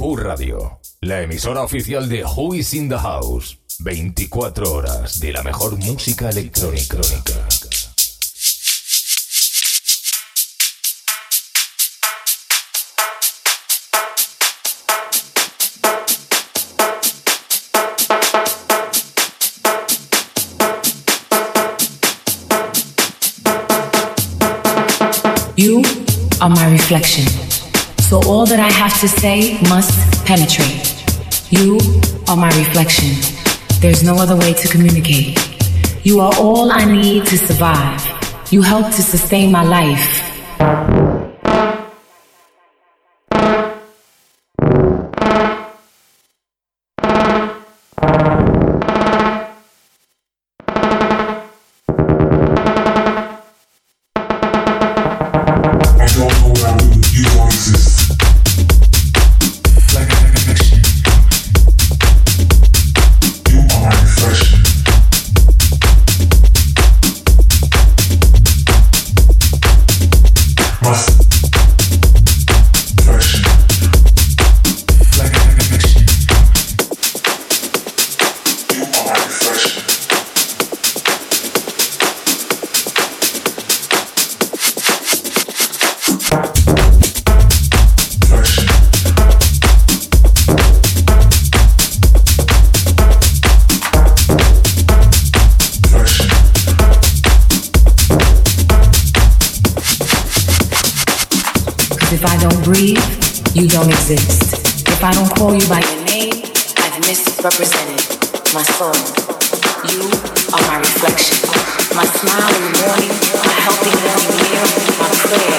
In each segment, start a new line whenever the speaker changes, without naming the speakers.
Who Radio, la emisora oficial de Who is in the House. 24 horas de la mejor música electrónica.
You are my reflection. So all that I have to say must penetrate. You are my reflection. There's no other way to communicate. You are all I need to survive. You help to sustain my life.
breathe, you don't exist. If I don't call you by your name, I've misrepresented my soul. You are my reflection, my smile in the morning, my healthy morning meal, my prayer.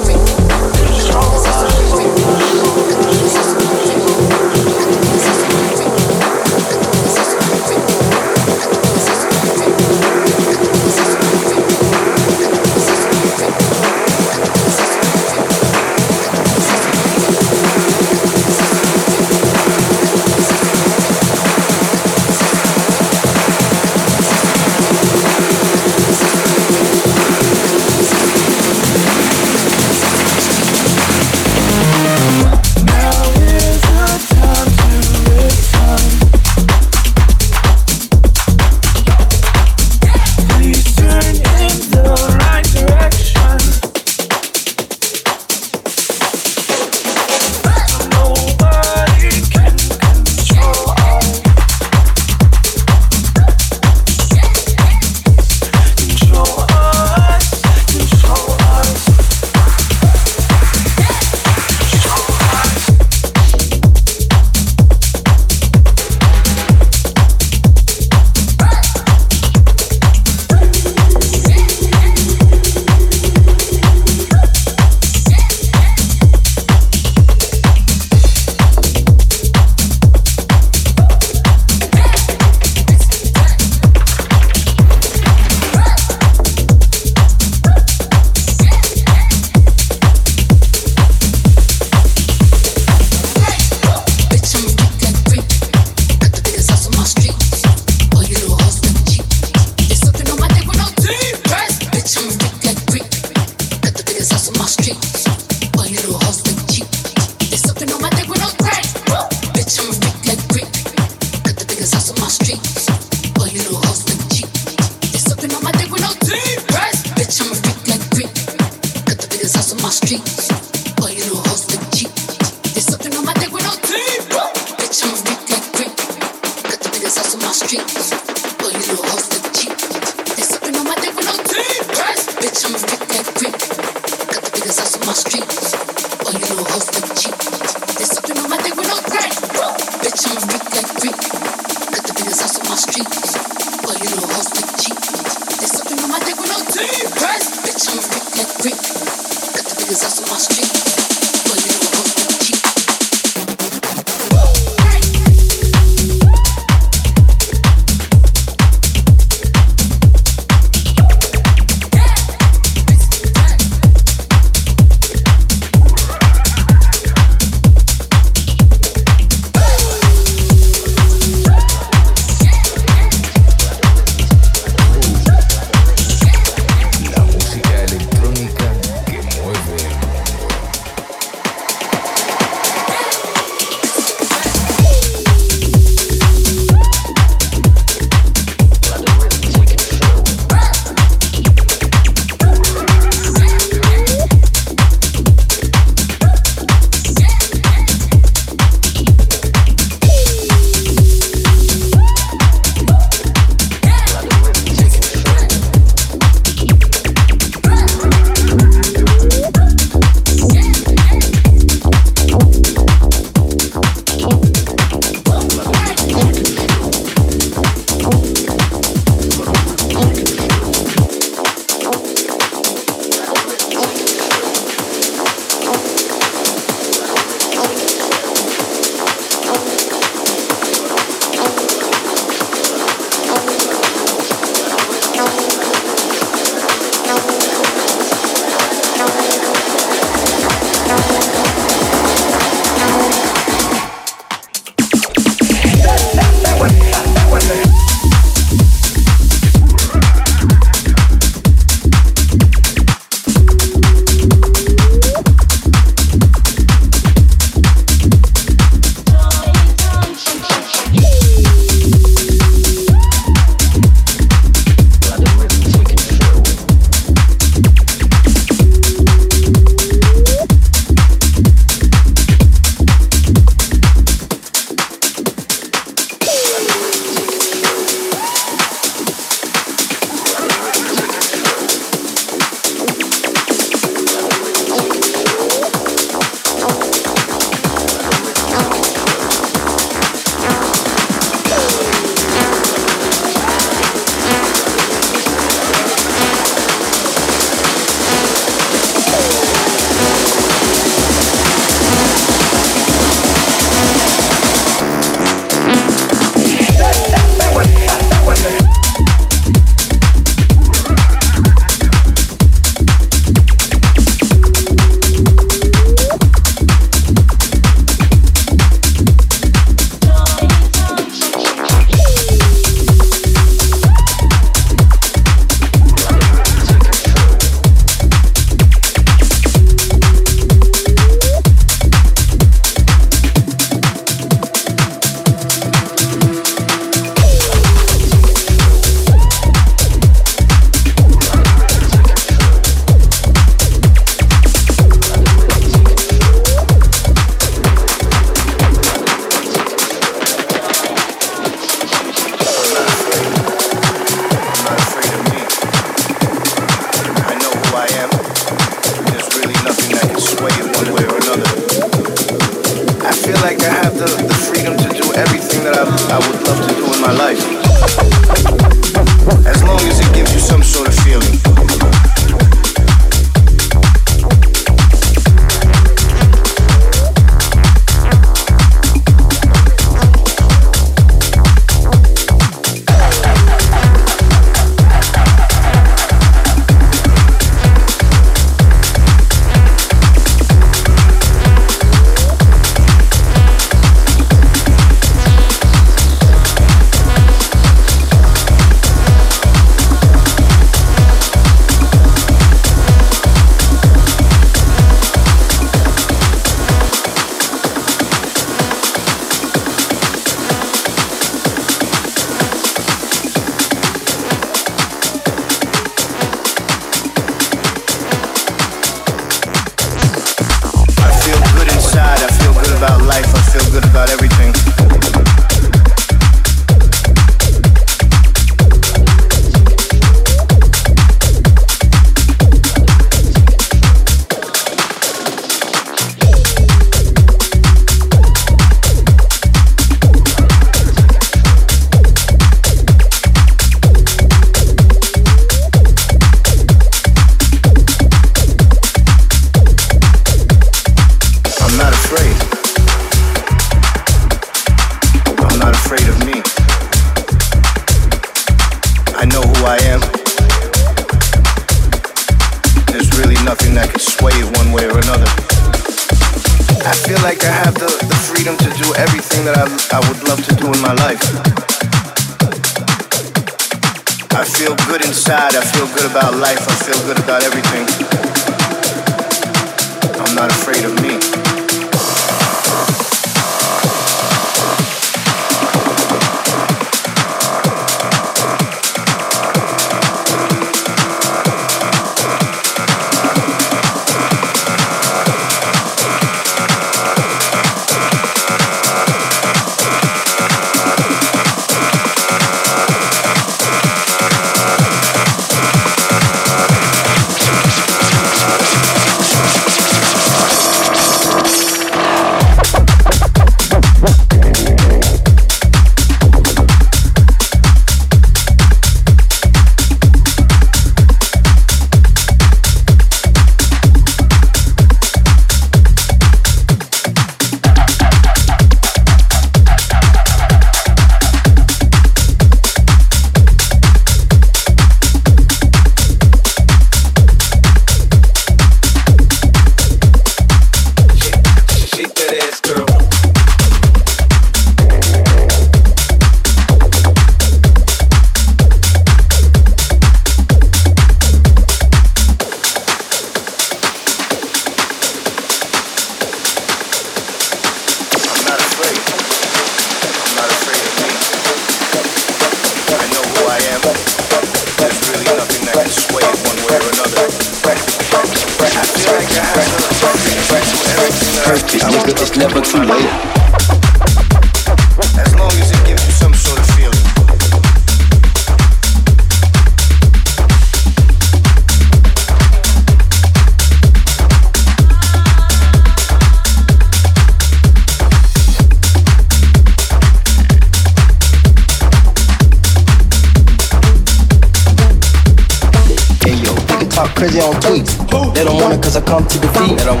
Crazy on tweets. They don't want it cause I come to defeat. They don't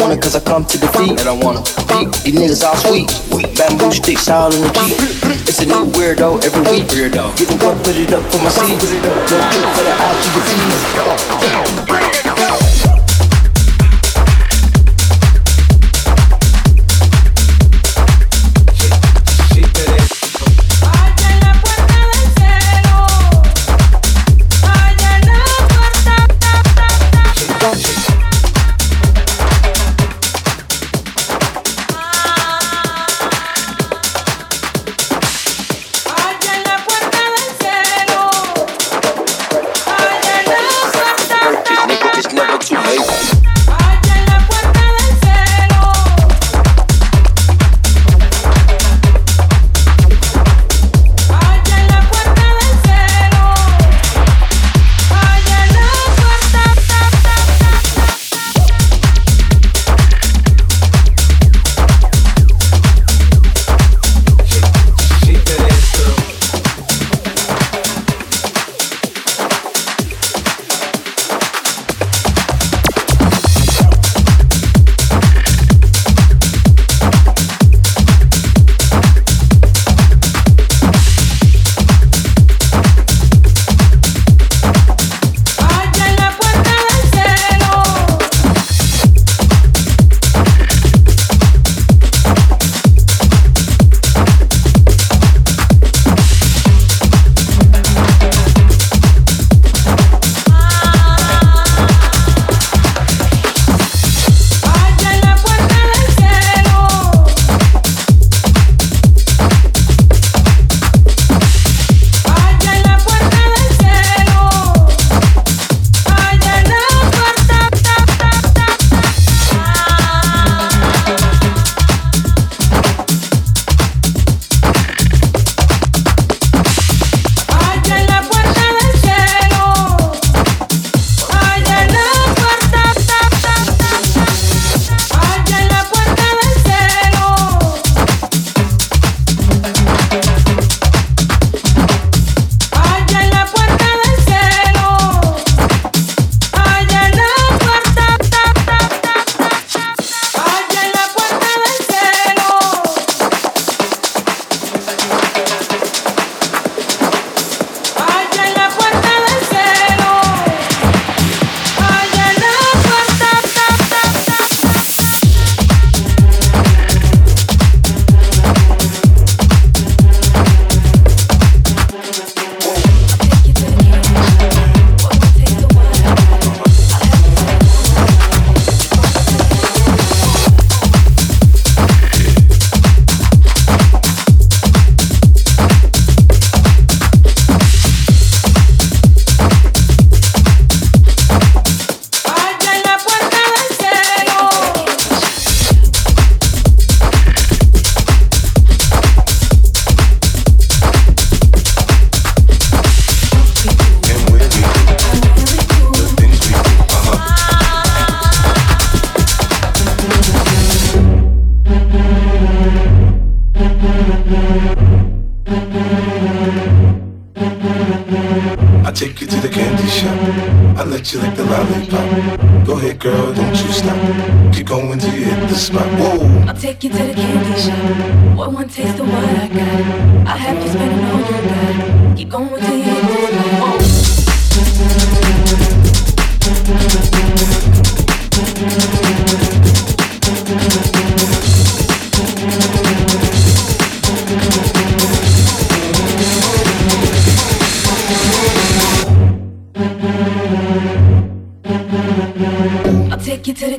wanna defeat. They don't want to peek. These niggas all sweet. Bamboo sticks all in the Jeep. It's a new weirdo every week. Weirdo. Give a put it up for my seat. No for the out to the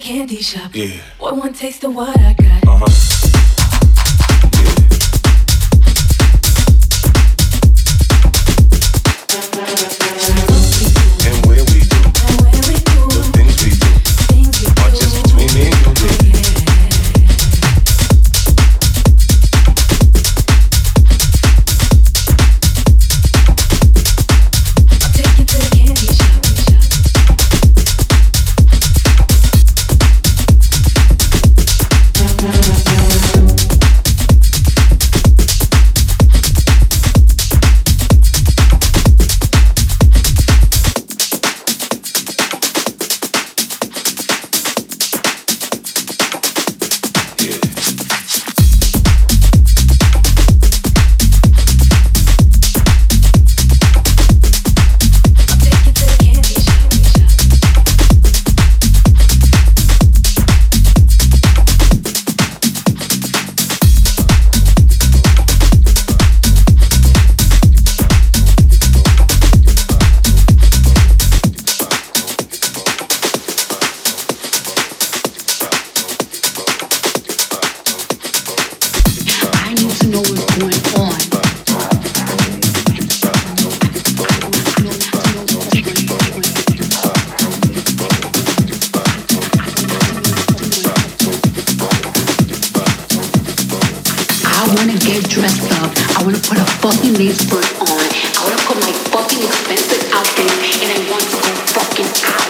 candy
shop. Yeah. Boy, one taste
of what I got. Uh-huh. wanna get dressed up. I wanna put a fucking lace front on. I wanna put my fucking expensive outfit, and
I want to go
fucking out.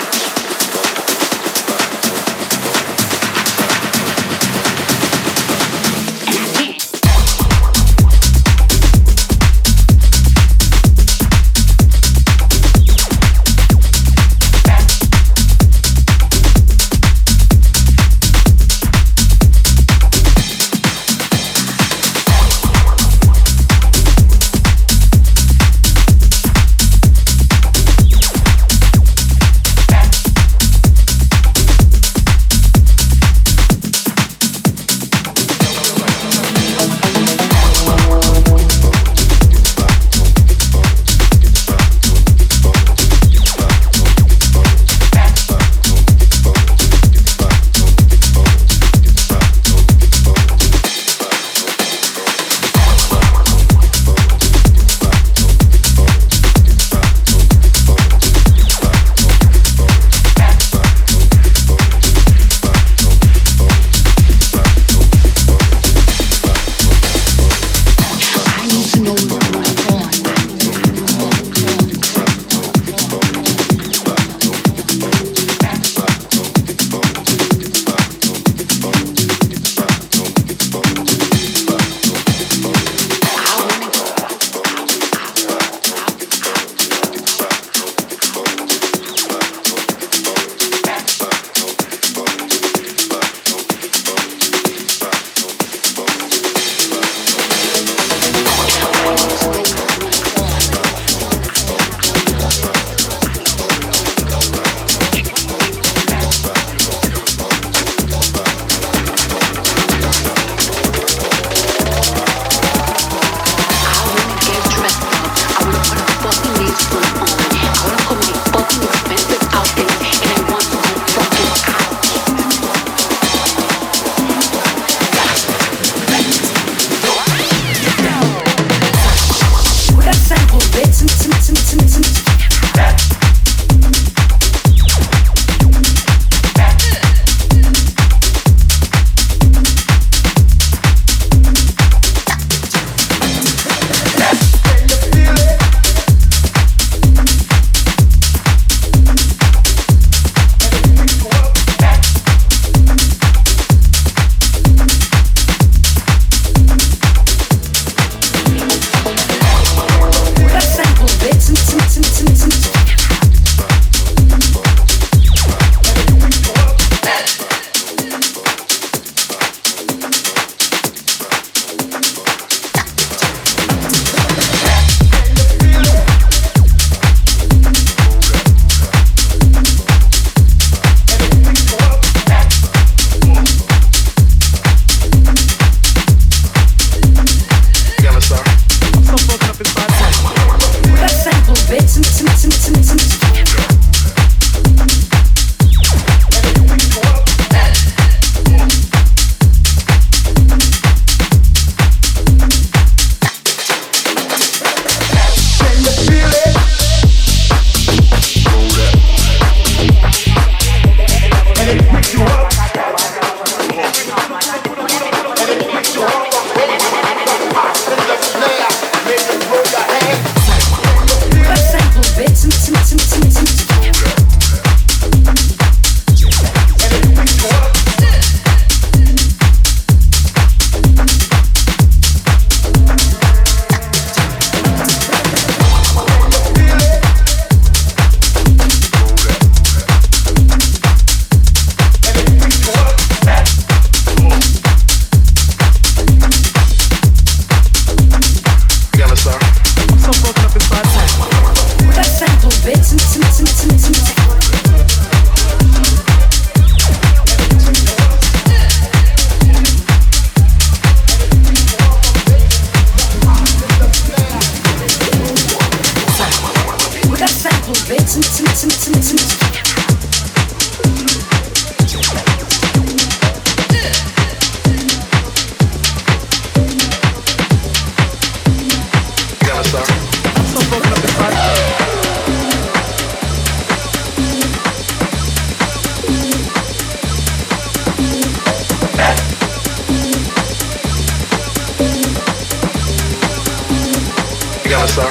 Feet.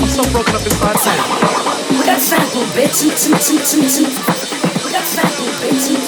I'm so broken up inside. We got sample some. We got sample bits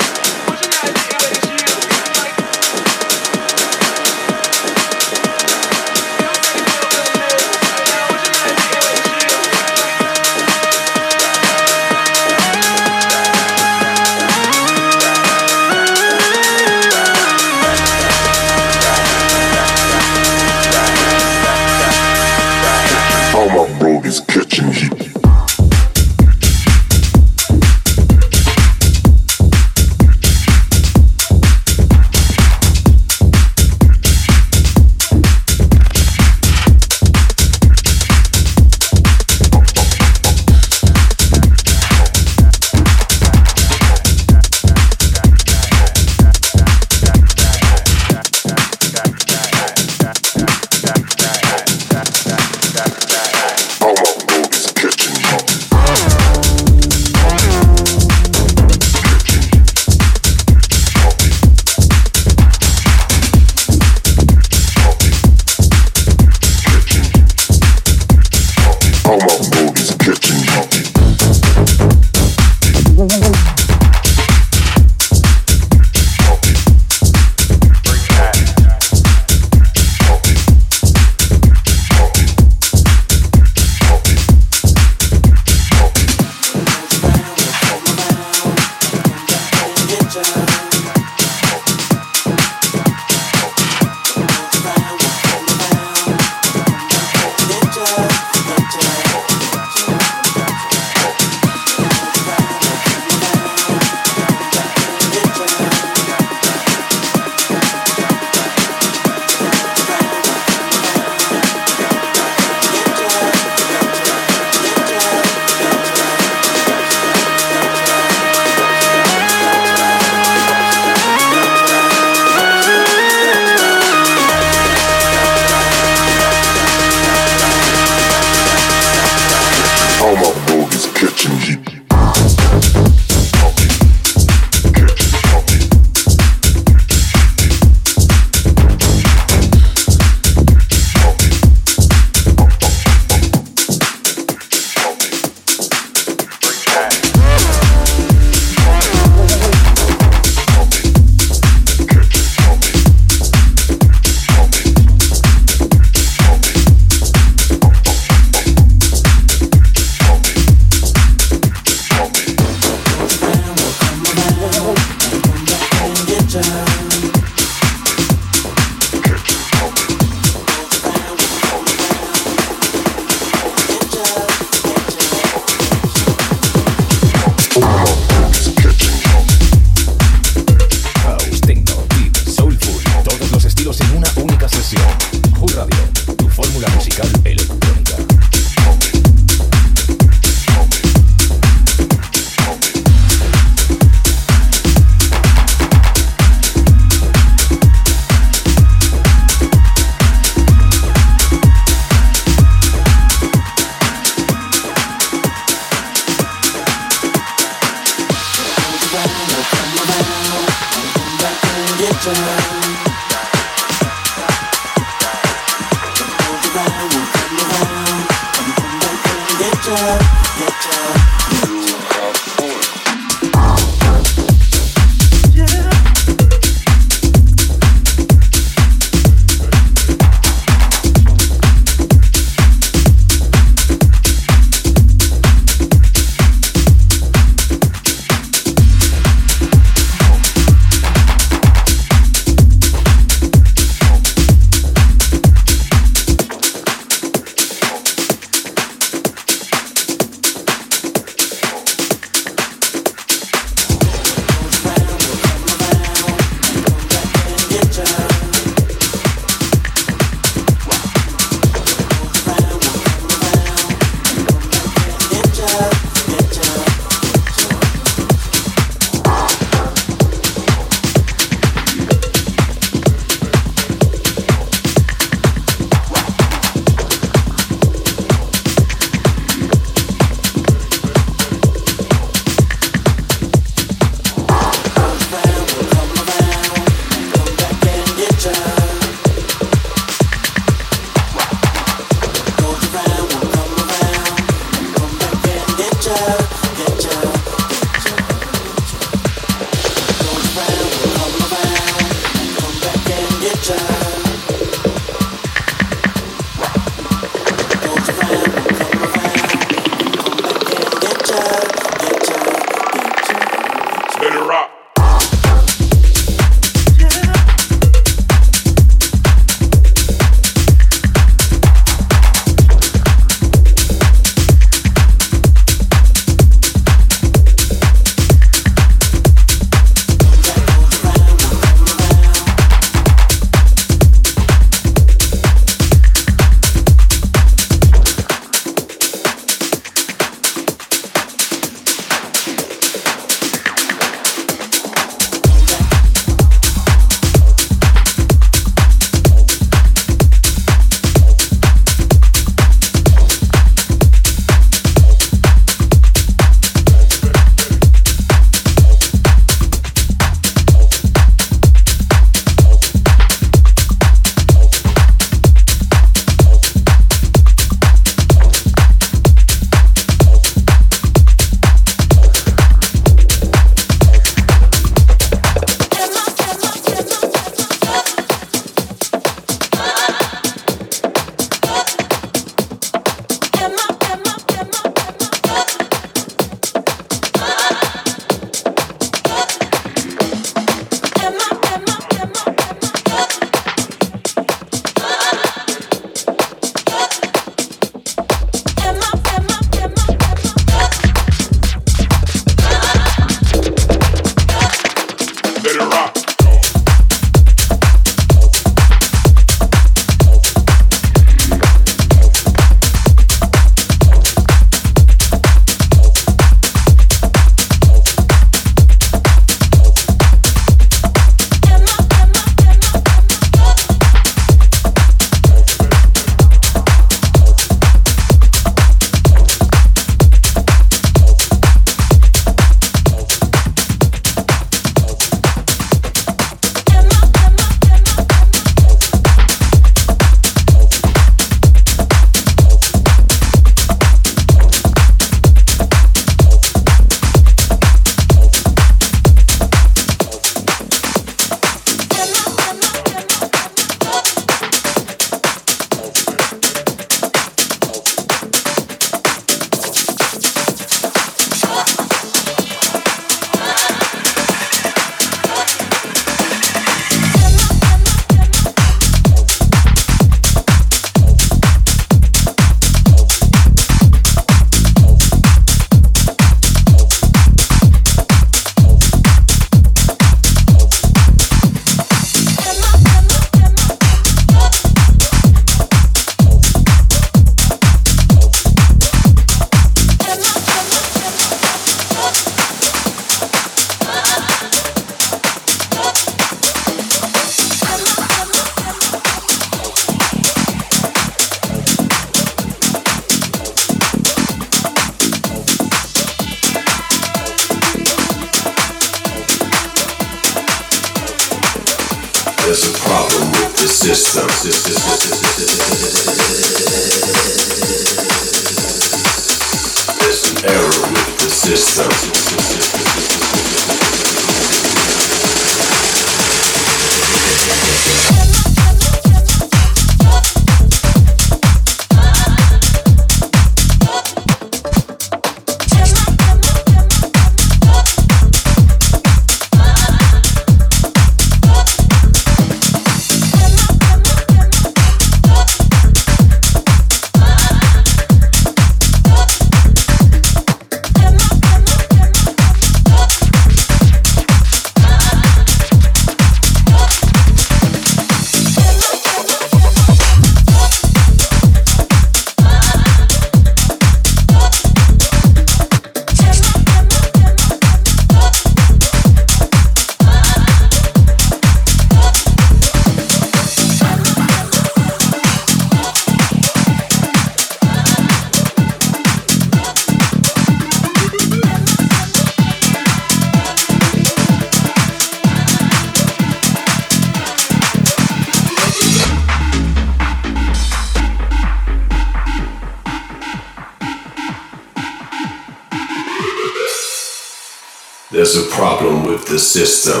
There's a problem with the system.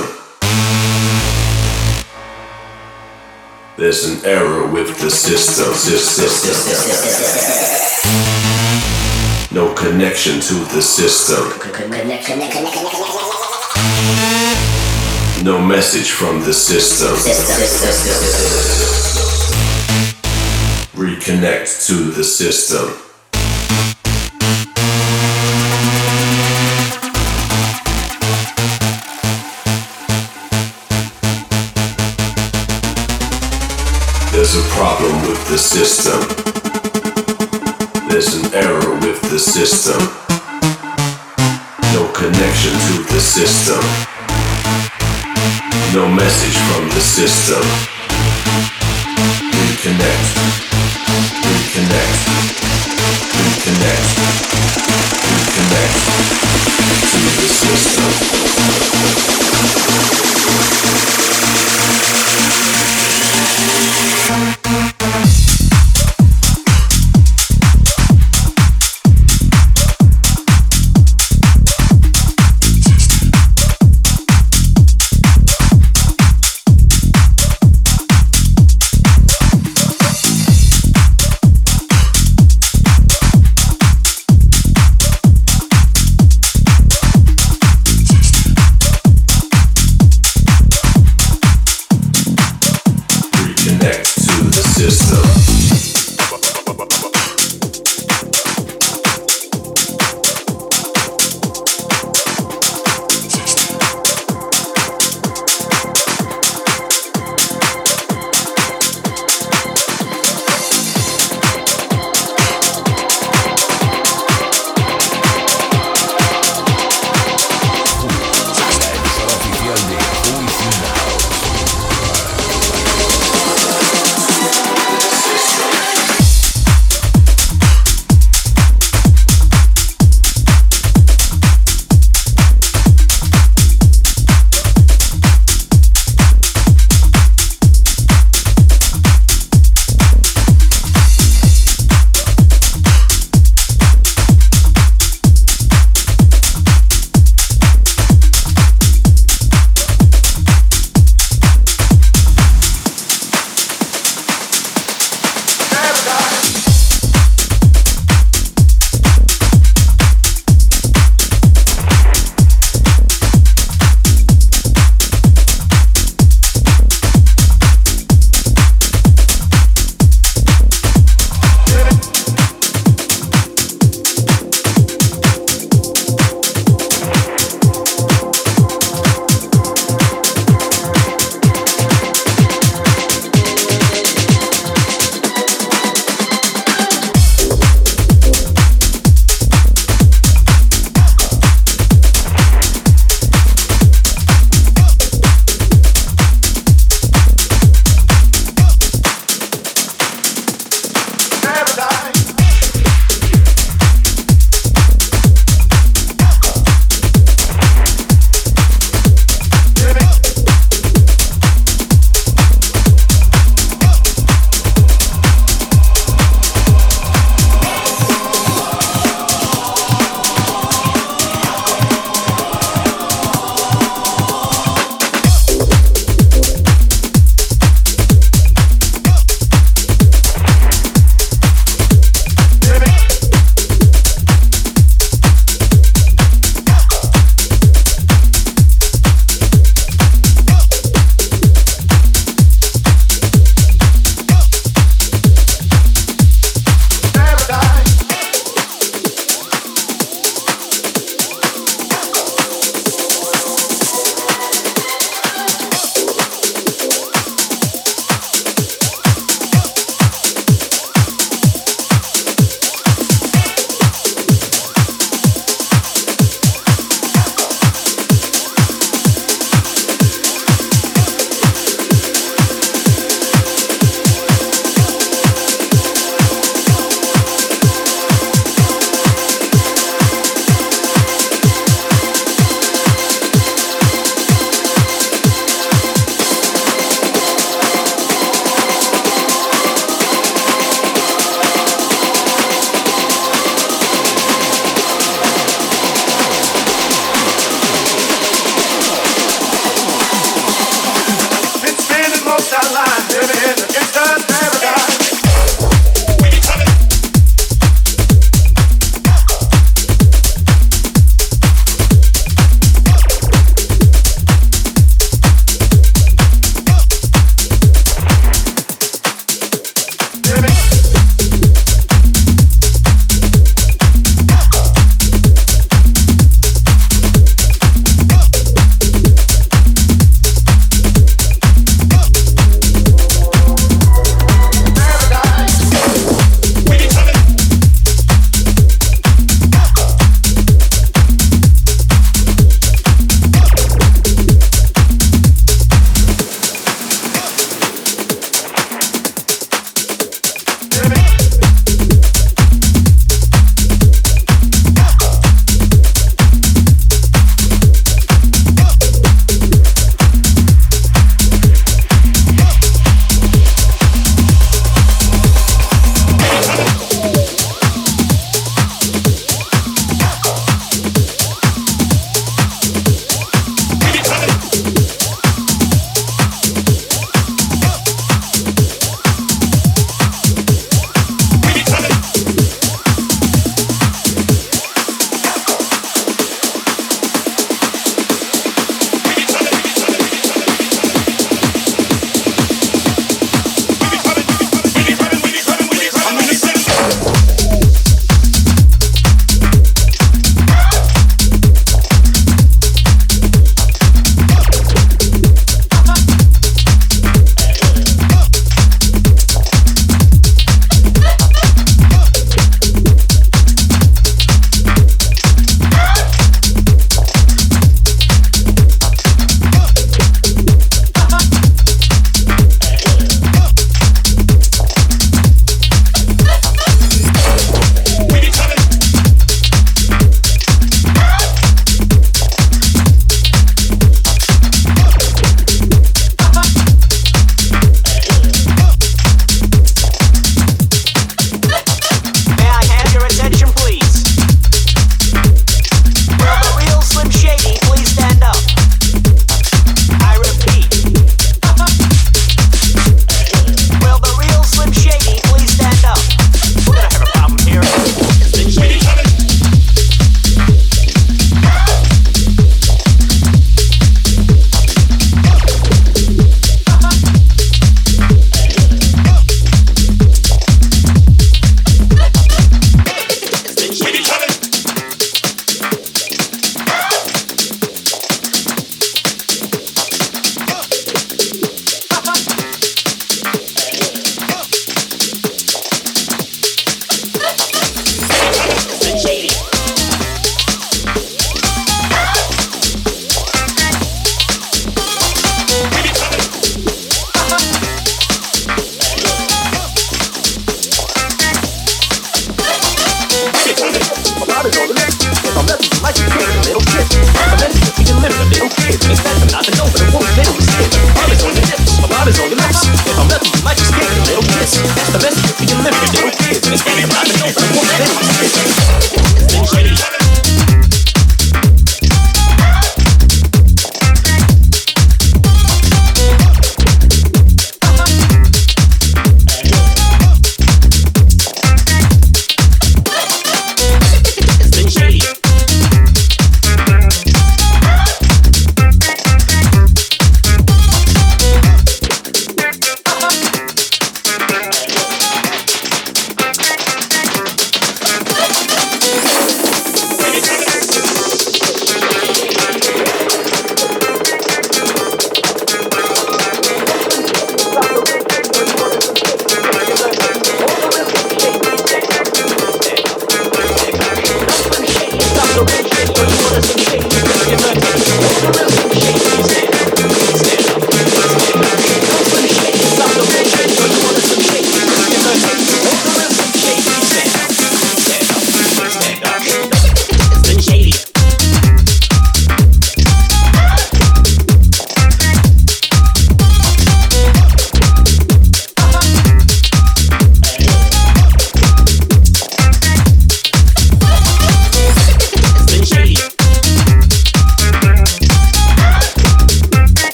There's an error with the system. No connection to the system. No message from the system. Reconnect to the system. Problem with the system. There's an error with the system. No connection to the system. No message from the system. Reconnect. Reconnect. Reconnect. Reconnect to the system.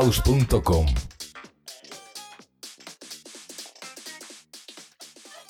house.com.